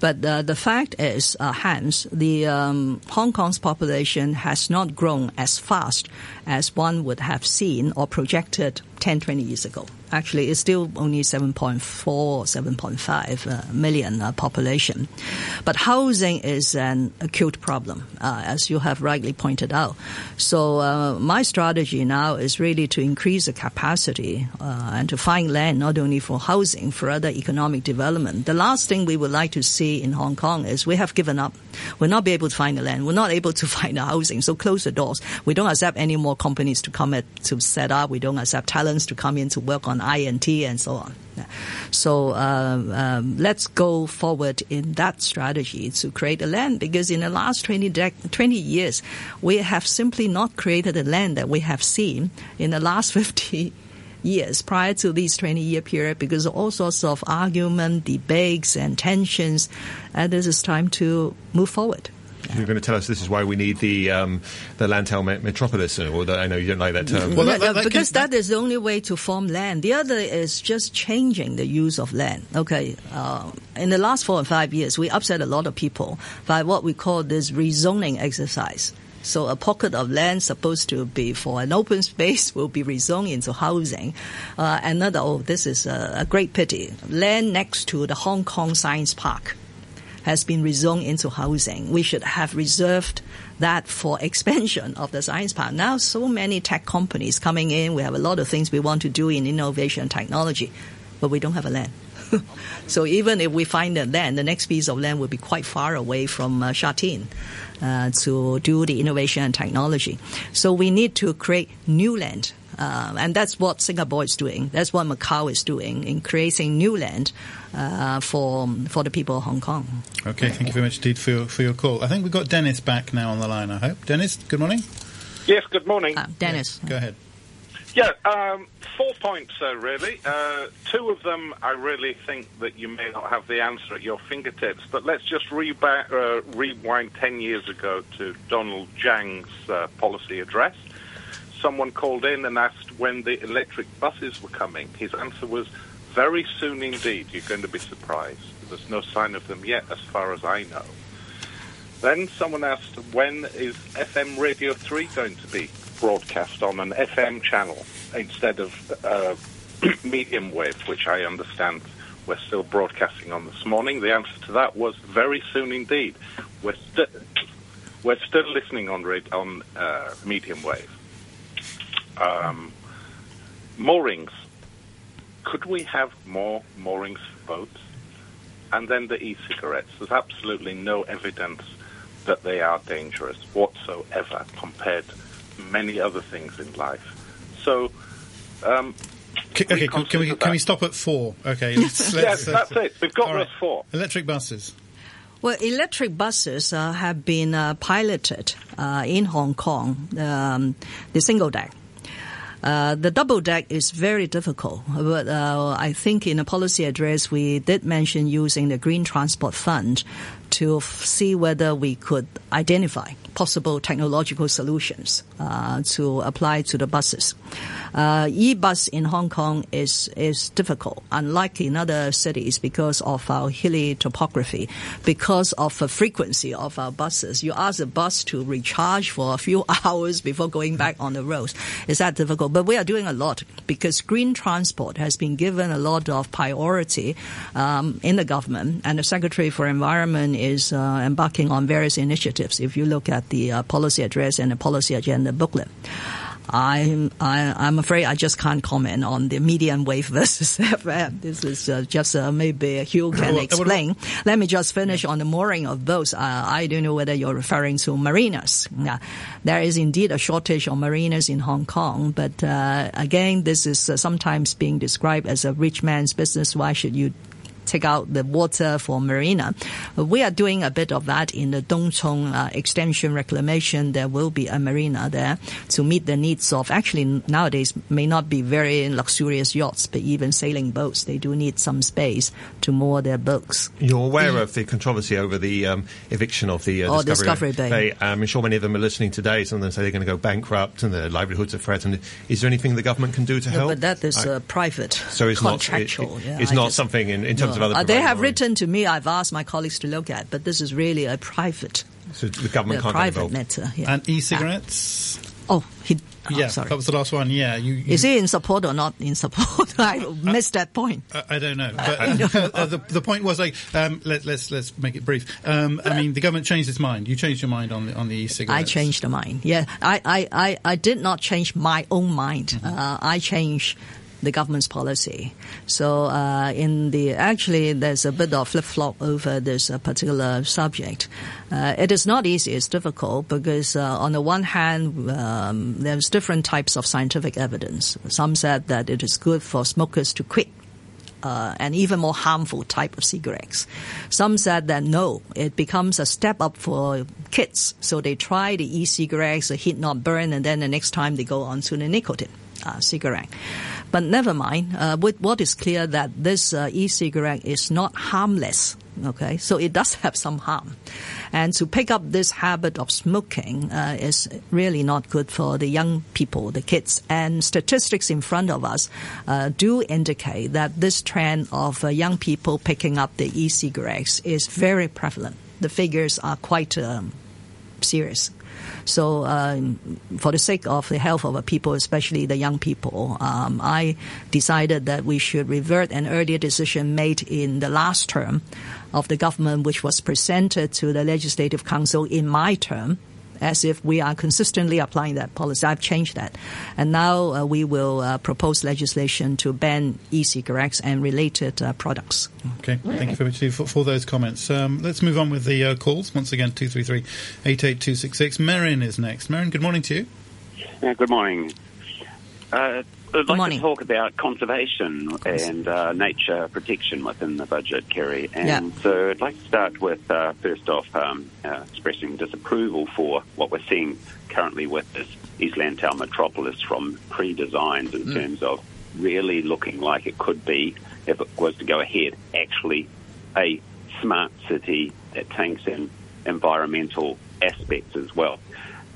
but uh, the fact is, uh, Hans, the um, Hong Kong's population has not grown as fast as one would have seen or projected 10, 20 years ago. Actually, it's still only 7.4, 7.5 uh, million uh, population. But housing is an acute problem, uh, as you have rightly pointed out. So uh, my strategy now is really to increase the capacity uh, and to find land not only for housing, for other economic development. The last thing we would like to see in Hong Kong is we have given up. We'll not be able to find the land. We're not able to find the housing. So close the doors. We don't accept any more companies to come to set up. We don't accept talents to come in to work on I&T and so on. So um, um, let's go forward in that strategy to create a land because in the last 20, dec- 20 years, we have simply not created a land that we have seen in the last 50 years prior to this 20 year period because of all sorts of argument, debates, and tensions. And this is time to move forward. You're going to tell us this is why we need the um, the Lantau metropolis, or the, I know you don't like that term. Well, that, that, that because can, that is the only way to form land. The other is just changing the use of land. Okay, uh, in the last four or five years, we upset a lot of people by what we call this rezoning exercise. So a pocket of land supposed to be for an open space will be rezoned into housing. Uh, another, oh, this is a, a great pity. Land next to the Hong Kong Science Park has been rezoned into housing. We should have reserved that for expansion of the science park. Now, so many tech companies coming in. We have a lot of things we want to do in innovation and technology, but we don't have a land. so even if we find the land, the next piece of land will be quite far away from uh, Sha Tin. Uh, to do the innovation and technology. So we need to create new land. Uh, and that's what Singapore is doing. That's what Macau is doing in creating new land uh, for for the people of Hong Kong. Okay, thank you very much indeed for your, for your call. I think we've got Dennis back now on the line, I hope. Dennis, good morning. Yes, good morning. Uh, Dennis. Go ahead. Yeah, um, four points, uh, really. Uh, two of them, I really think that you may not have the answer at your fingertips, but let's just reba- uh, rewind 10 years ago to Donald Tsang's uh, policy address. Someone called in and asked when the electric buses were coming. His answer was, very soon indeed. You're going to be surprised. There's no sign of them yet, as far as I know. Then someone asked, when is FM Radio 3 going to be broadcast on an FM channel instead of uh, medium wave, which I understand we're still broadcasting on this morning? The answer to that was very soon indeed. We're, st- we're still listening on, on uh, medium wave. Um, moorings. Could we have more moorings for boats? And then the e-cigarettes. There's absolutely no evidence that they are dangerous whatsoever compared to many other things in life. So, um, C- okay, can, can we consider can we stop at four? Okay, let's, yes, let's, that's it. We've got all those right. four. Electric buses. Well, electric buses uh, have been uh, piloted uh, in Hong Kong, um, the single deck. Uh, the double deck is very difficult, but uh, I think in a policy address we did mention using the Green Transport Fund to f- see whether we could identify possible technological solutions uh, to apply to the buses. Uh, e-bus in Hong Kong is is difficult, unlike in other cities, because of our hilly topography, because of the frequency of our buses. You ask the bus to recharge for a few hours before going back on the roads. It's that difficult, but we are doing a lot because green transport has been given a lot of priority um, in the government, and the Secretary for Environment is uh, embarking on various initiatives. If you look at the uh, policy address and the policy agenda booklet. I'm I, I'm afraid I just can't comment on the medium wave versus FM. This is uh, just uh, maybe Hugh can Well, explain. Let me just finish on the mooring of boats. Uh, I don't know whether you're referring to marinas. Yeah. There is indeed a shortage of marinas in Hong Kong, but uh, again, this is uh, sometimes being described as a rich man's business. Why should you take out the water for marina. We are doing a bit of that in the Tung Chung uh, extension reclamation. There will be a marina there to meet the needs of actually nowadays may not be very luxurious yachts, but even sailing boats. They do need some space to moor their boats. You're aware of the controversy over the um, eviction of the uh, Oh, Discovery Bay. Um, I'm sure many of them are listening today. Some of them say they're going to go bankrupt and their livelihoods are threatened. Is there anything the government can do to No, help? but that is I- private, so it's not. It, contractual. it- it's I not just- something in, in terms of other. Uh, they have written to me. I've asked my colleagues to look at, but this is really a private, So the government can't get private involved. matter. Yeah. And e-cigarettes. oh, he. oh, yeah, sorry. that was the last one. Yeah, you. you Is he in support or not in support? I missed that point. I I don't know, but uh, uh, the, the point was like um, let, let's let's make it brief. Um, I mean, the government changed its mind. You changed your mind on the on the e-cigarettes. I changed the mind. Yeah, I, I, I, I did not change my own mind. Mm-hmm. Uh, I changed the government's policy. So uh, in the actually, there's a bit of flip flop over this uh, particular subject. Uh, it is not easy. It's difficult because uh, on the one hand, um, there's different types of scientific evidence. Some said that it is good for smokers to quit uh, an even more harmful type of cigarettes. Some said that no, it becomes a step up for kids. So they try the e-cigarettes, the heat not burn, and then the next time they go on to the nicotine uh, cigarette. But never mind. Uh, with what is clear that this uh, e-cigarette is not harmless. Okay, so it does have some harm, and to pick up this habit of smoking uh, is really not good for the young people, the kids. And statistics in front of us uh, do indicate that this trend of uh, young people picking up the e-cigarettes is very prevalent. The figures are quite um, serious. So, um, for the sake of the health of our people, especially the young people, um, I decided that we should revert an earlier decision made in the last term of the government, which was presented to the Legislative Council in my term. As if we are consistently applying that policy. I've changed that. And now uh, we will uh, propose legislation to ban e-cigarettes and related uh, products. Okay, thank you very much for, for those comments. Um, let's move on with the uh, calls. Once again, 233-88266. Merrin is next. Merrin, good morning to you. Yeah, good morning. Uh, I'd like to talk about conservation and uh, nature protection within the budget, Carrie. And Yeah. so I'd like to start with, uh, first off, um, uh, expressing disapproval for what we're seeing currently with this East Lantau metropolis from pre-designs in Mm. terms of really looking like it could be, if it was to go ahead, actually a smart city that takes in environmental aspects as well.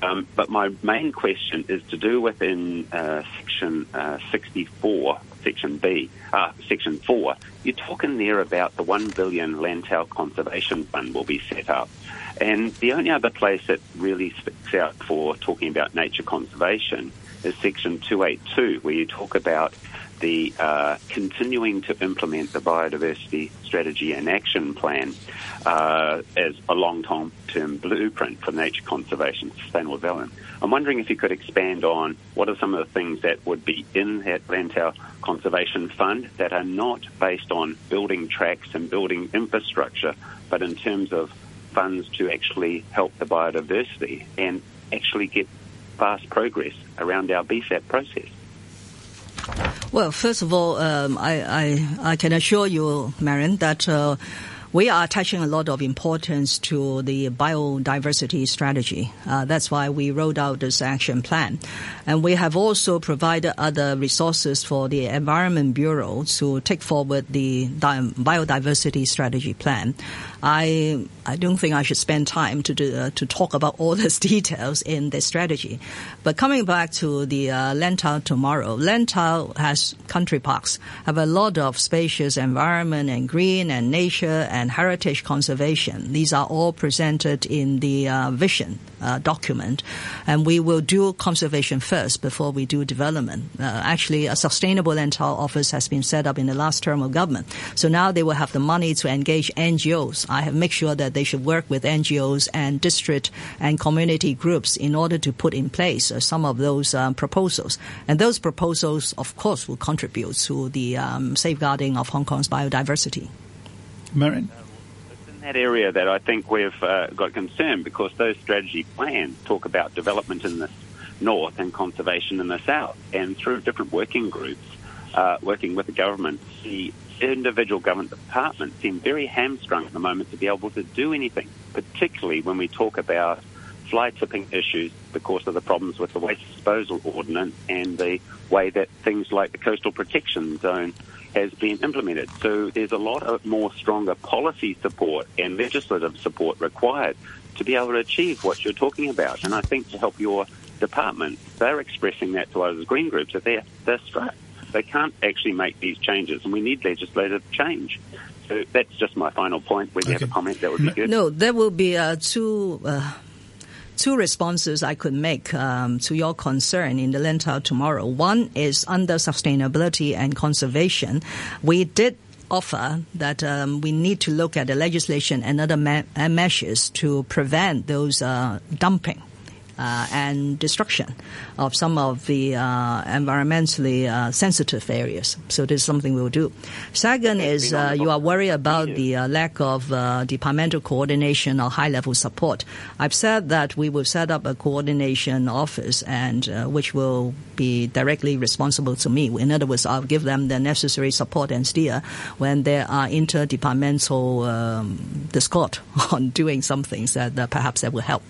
Um, but my main question is to do within uh, section uh, 64, section B, uh, section 4. You talk in there about the 1 billion Lantau Conservation Fund will be set up. And the only other place that really sticks out for talking about nature conservation is section 282, where you talk about the uh, continuing to implement the biodiversity strategy and action plan uh, as a long-term blueprint for nature conservation, sustainable development. I'm wondering if you could expand on what are some of the things that would be in that Lantau Conservation Fund that are not based on building tracks and building infrastructure, but in terms of funds to actually help the biodiversity and actually get fast progress around our BSAP process. Well, first of all, um, I, I, I can assure you, Marion, that uh, we are attaching a lot of importance to the biodiversity strategy. Uh, that's why we rolled out this action plan. And we have also provided other resources for the Environment Bureau to take forward the di- biodiversity strategy plan. I I don't think I should spend time to do, uh, to talk about all these details in the strategy. But coming back to the uh, Lantau tomorrow, Lantau has country parks, have a lot of spacious environment and green and nature and heritage conservation. These are all presented in the uh, vision uh, document, and we will do conservation first before we do development. Uh, actually, a sustainable Lantau office has been set up in the last term of government, so now they will have the money to engage NGOs. I have made sure that they should work with NGOs and district and community groups in order to put in place uh, some of those um, proposals. And those proposals, of course, will contribute to the um, safeguarding of Hong Kong's biodiversity. Marion? in that area that I think we've uh, got concern because those strategy plans talk about development in the north and conservation in the south. And through different working groups, uh, working with the government, the individual government departments seem very hamstrung at the moment to be able to do anything, particularly when we talk about fly tipping issues because of the problems with the waste disposal ordinance and the way that things like the coastal protection zone has been implemented. So there's a lot of more stronger policy support and legislative support required to be able to achieve what you're talking about. And I think to help your department, they're expressing that to us as green groups that they're they're struck. They can't actually make these changes, and we need legislative change. So that's just my final point. Whether you have a comment, that would be good. No, there will be uh, two. Uh, Two responses I could make um, to your concern in the Lantau tomorrow. One is under sustainability and conservation. We did offer that um, we need to look at the legislation and other me- measures to prevent those uh, dumping. Uh, and destruction of some of the uh, environmentally uh, sensitive areas. So this is something we'll do. Second is uh, you are worried about the uh, lack of uh, departmental coordination or high-level support. I've said that we will set up a coordination office and uh, which will be directly responsible to me. In other words, I'll give them the necessary support and steer when there are interdepartmental um, discord on doing some things that perhaps that will help.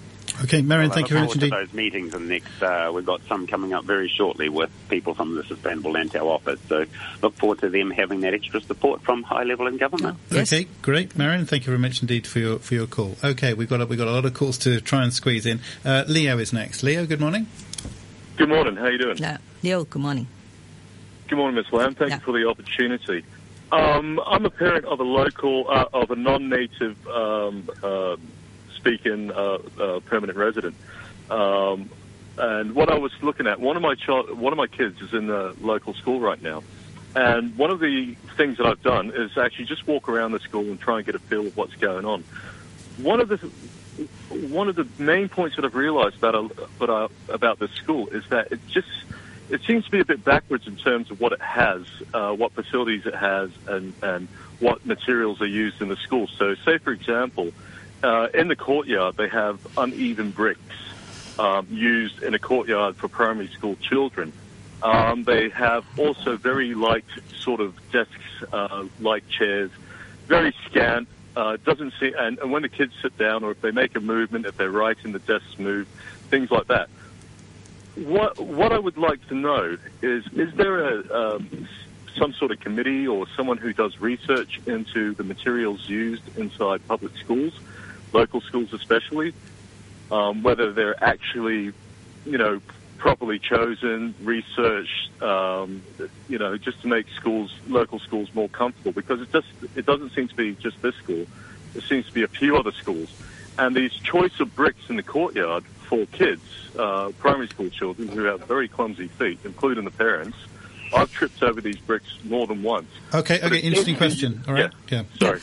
Okay, Marion, Well, thank you look very much indeed. those meetings and next uh, we've got some coming up very shortly with people from the Sustainable Lantau office. So look forward to them having that extra support from high level in government. Okay, great, Marion. Thank you very much indeed for your for your call. Okay, we've got a, we've got a lot of calls to try and squeeze in. Uh, Leo is next. Leo, good morning. Good morning. How are you doing? Yeah. Leo, good morning. Good morning, Ms. Lam. Thank you for the opportunity. Um, I'm a parent of a local, uh, of a non-native um, uh, speaking uh, uh, permanent resident. Um, and what I was looking at, one of my child, one of my kids is in the local school right now. And one of the things that I've done is actually just walk around the school and try and get a feel of what's going on. One of the one of the main points that I've realised about about, about this school is that it just it seems to be a bit backwards in terms of what it has, uh, what facilities it has, and, and what materials are used in the school. So, say for example, uh, in the courtyard they have uneven bricks um, used in a courtyard for primary school children. Um, they have also very light sort of desks, uh, light chairs, very scant. Uh, doesn't see, and, and when the kids sit down or if they make a movement, if they're writing, the desks move, things like that what what I would like to know is is there a um, some sort of committee or someone who does research into the materials used inside public schools, local schools especially, um, whether they're actually, you know, properly chosen, researched, um, you know, just to make schools, local schools more comfortable because it just it doesn't seem to be just this school. It seems to be a few other schools, and these choice of bricks in the courtyard for kids, uh, primary school children who have very clumsy feet, including the parents, I've tripped over these bricks more than once. Okay, okay, interesting question. All right, yeah. Sorry.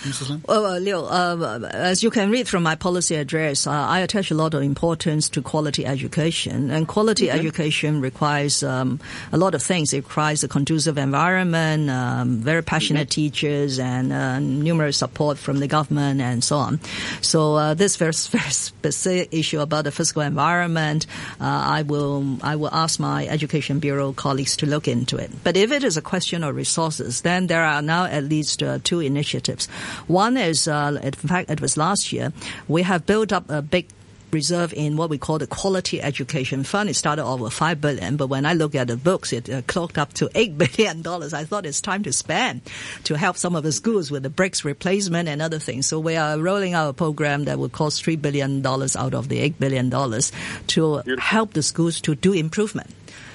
Well, uh, Leo, uh, as you can read from my policy address, uh, I attach a lot of importance to quality education, and quality Mm-hmm. education requires um, a lot of things. It requires a conducive environment, um, very passionate Mm-hmm. teachers, and uh, numerous support from the government, and so on. So uh, this very, very specific issue about the physical environment, uh, I will I will ask my education bureau colleagues to look into it. But if it is a question of resources, then there are now at least uh, two initiatives. One is, uh, in fact, it was last year, we have built up a big reserve in what we call the quality education fund. It started off with five billion, but when I look at the books, it uh, clocked up to eight billion dollars. I thought it's time to spend to help some of the schools with the bricks replacement and other things. So we are rolling out a program that will cost three billion dollars out of the eight billion dollars to help the schools to do improvement.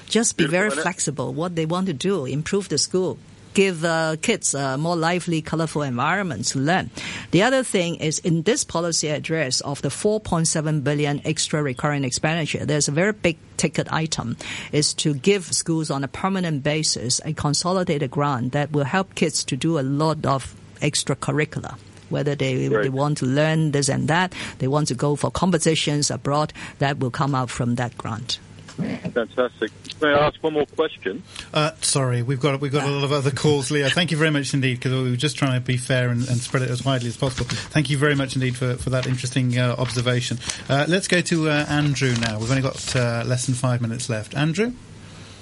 Just be very flexible. What they want to do, improve the school give uh, kids a more lively, colorful environment to learn. The other thing is in this policy address of the 4.7 billion extra recurring expenditure, there's a very big ticket item is to give schools on a permanent basis a consolidated grant that will help kids to do a lot of extracurricular whether they, Right. they want to learn this and that, they want to go for competitions abroad, that will come out from that grant. Fantastic. May I ask one more question? Uh, sorry, we've got we've got a lot of other calls, Leo. Thank you very much indeed, because we were just trying to be fair and, and spread it as widely as possible. Thank you very much indeed for, for that interesting uh, observation. Uh, let's go to uh, Andrew now. We've only got uh, less than five minutes left. Andrew,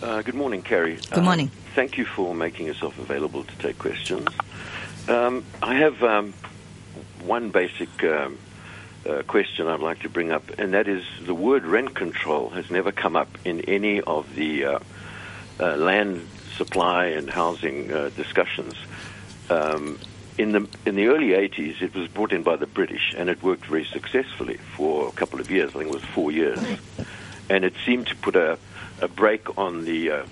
Uh, good morning, Carrie. Good morning. Thank you for making yourself available to take questions. Um, I have um, one basic um, uh, question I'd like to bring up, and that is the word rent control has never come up in any of the uh, uh, land supply and housing uh, discussions. Um, in the in the early 80s, it was brought in by the British, and it worked very successfully for a couple of years. I think it was four years, and it seemed to put a, a break on the, uh,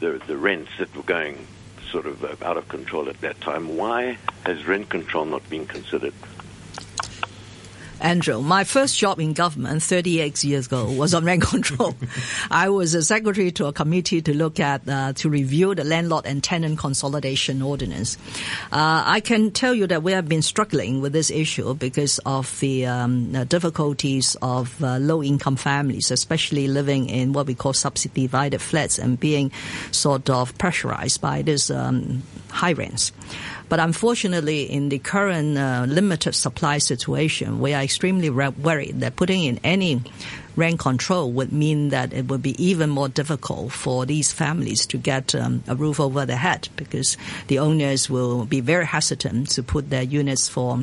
the the rents that were going sort of uh, out of control at that time. Why has rent control not been considered? Andrew, my first job in government 38 years ago was on rent control. I was a secretary to a committee to look at, uh, to review the landlord and tenant consolidation ordinance. Uh, I can tell you that we have been struggling with this issue because of the um, difficulties of uh, low-income families, especially living in what we call subdivided flats and being sort of pressurized by this um, high rents. But unfortunately, in the current uh, limited supply situation, we are extremely worried that putting in any rent control would mean that it would be even more difficult for these families to get um, a roof over their head because the owners will be very hesitant to put their units for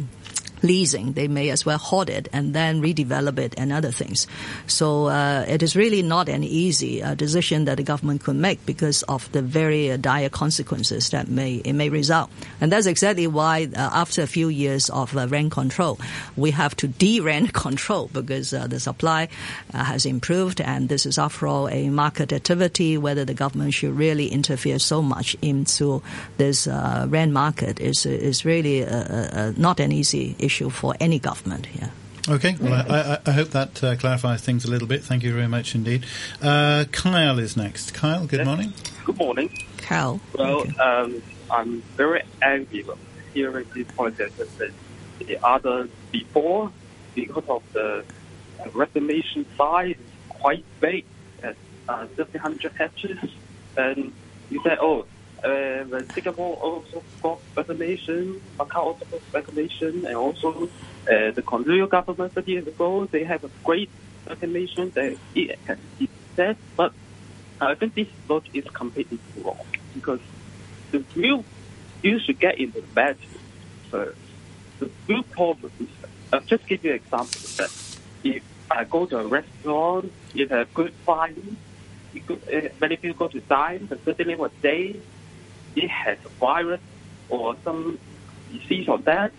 leasing, they may as well hoard it and then redevelop it and other things. So uh, it is really not an easy uh, decision that the government could make because of the very uh, dire consequences that may it may result. And that's exactly why uh, after a few years of uh, rent control, we have to de-rent control because uh, the supply has improved and this is after all a market activity. Whether the government should really interfere so much into this rent market is is really not an easy issue for any government. Yeah. Okay, well, I, I, I hope that uh, clarifies things a little bit. Thank you very much indeed. Uh, Kyle is next. Kyle, good morning. Good morning. Cal. Well, um, I'm very angry with hearing this point that that the other before because of the reclamation size is quite big at uh, 700 hectares. And you said, oh, uh, Singapore also got reclamation, Macau also got reclamation, and also uh, the colonial government 30 years ago, they have a great reclamation that it has said, but I think this logic is completely wrong because the real you should get into the matter first. The real problem is I'll just give you an example that if I go to a restaurant, if a good go, uh, many people go to dine, but suddenly one day it has a virus or some disease or that,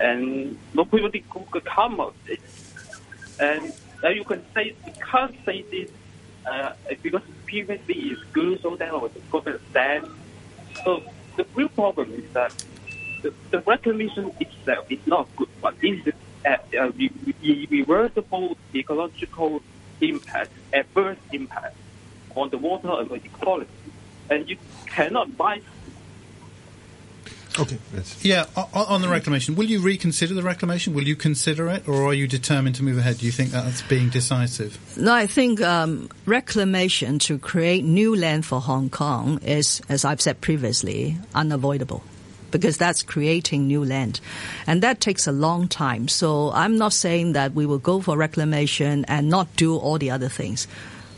and nobody could come of it. And now you can say you can't say this uh, because previously it's good, so then I was to stand. So the real problem is that the, the reclamation itself is not good, but this is uh, uh, re- re- reversible ecological impact, adverse impact on the water and the equality. And you cannot buy Okay. Yeah, o- o- on the reclamation, will you reconsider the reclamation? Will you consider it, or are you determined to move ahead? Do you think that's being decisive? No, I think um, reclamation to create new land for Hong Kong is, as I've said previously, unavoidable because that's creating new land. And that takes a long time. So I'm not saying that we will go for reclamation and not do all the other things.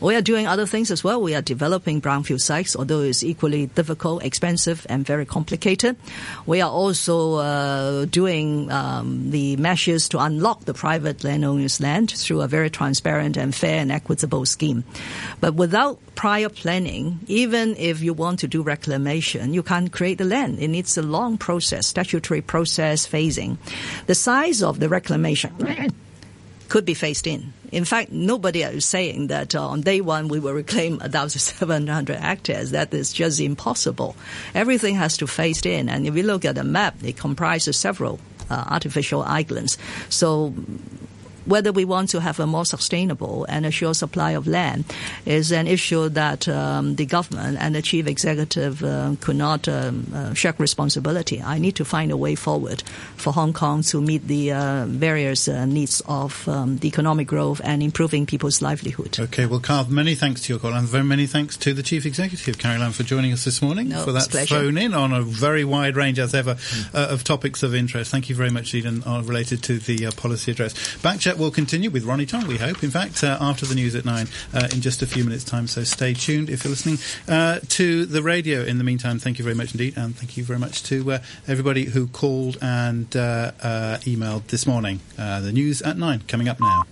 We are doing other things as well. We are developing brownfield sites, although it's equally difficult, expensive, and very complicated. We are also uh, doing um, the measures to unlock the private landowners' land through a very transparent and fair and equitable scheme. But without prior planning, even if you want to do reclamation, you can't create the land. It needs a long process, statutory process, phasing. The size of the reclamation could be phased in. In fact, nobody is saying that uh, on day one we will reclaim 1,700 hectares. That is just impossible. Everything has to phase in. And if you look at the map, it comprises several uh, artificial islands. So whether we want to have a more sustainable and a sure supply of land is an issue that um, the government and the chief executive uh, could not um, uh, shirk responsibility. I need to find a way forward for Hong Kong to meet the uh, various uh, needs of um, the economic growth and improving people's livelihood. Okay, well, Carl, many thanks to your call, and very many thanks to the Chief Executive, Carrie Lam, for joining us this morning, No, for that phone in on a very wide range, as ever, uh, of topics of interest. Thank you very much, Eden, uh, related to the uh, policy address. Will continue with Ronny Tong, we hope. In fact, uh, after the news at nine, uh, in just a few minutes' time, so stay tuned if you're listening uh, to the radio. In the meantime, thank you very much indeed, and thank you very much to uh, everybody who called and uh, emailed this morning. The news at nine, coming up now.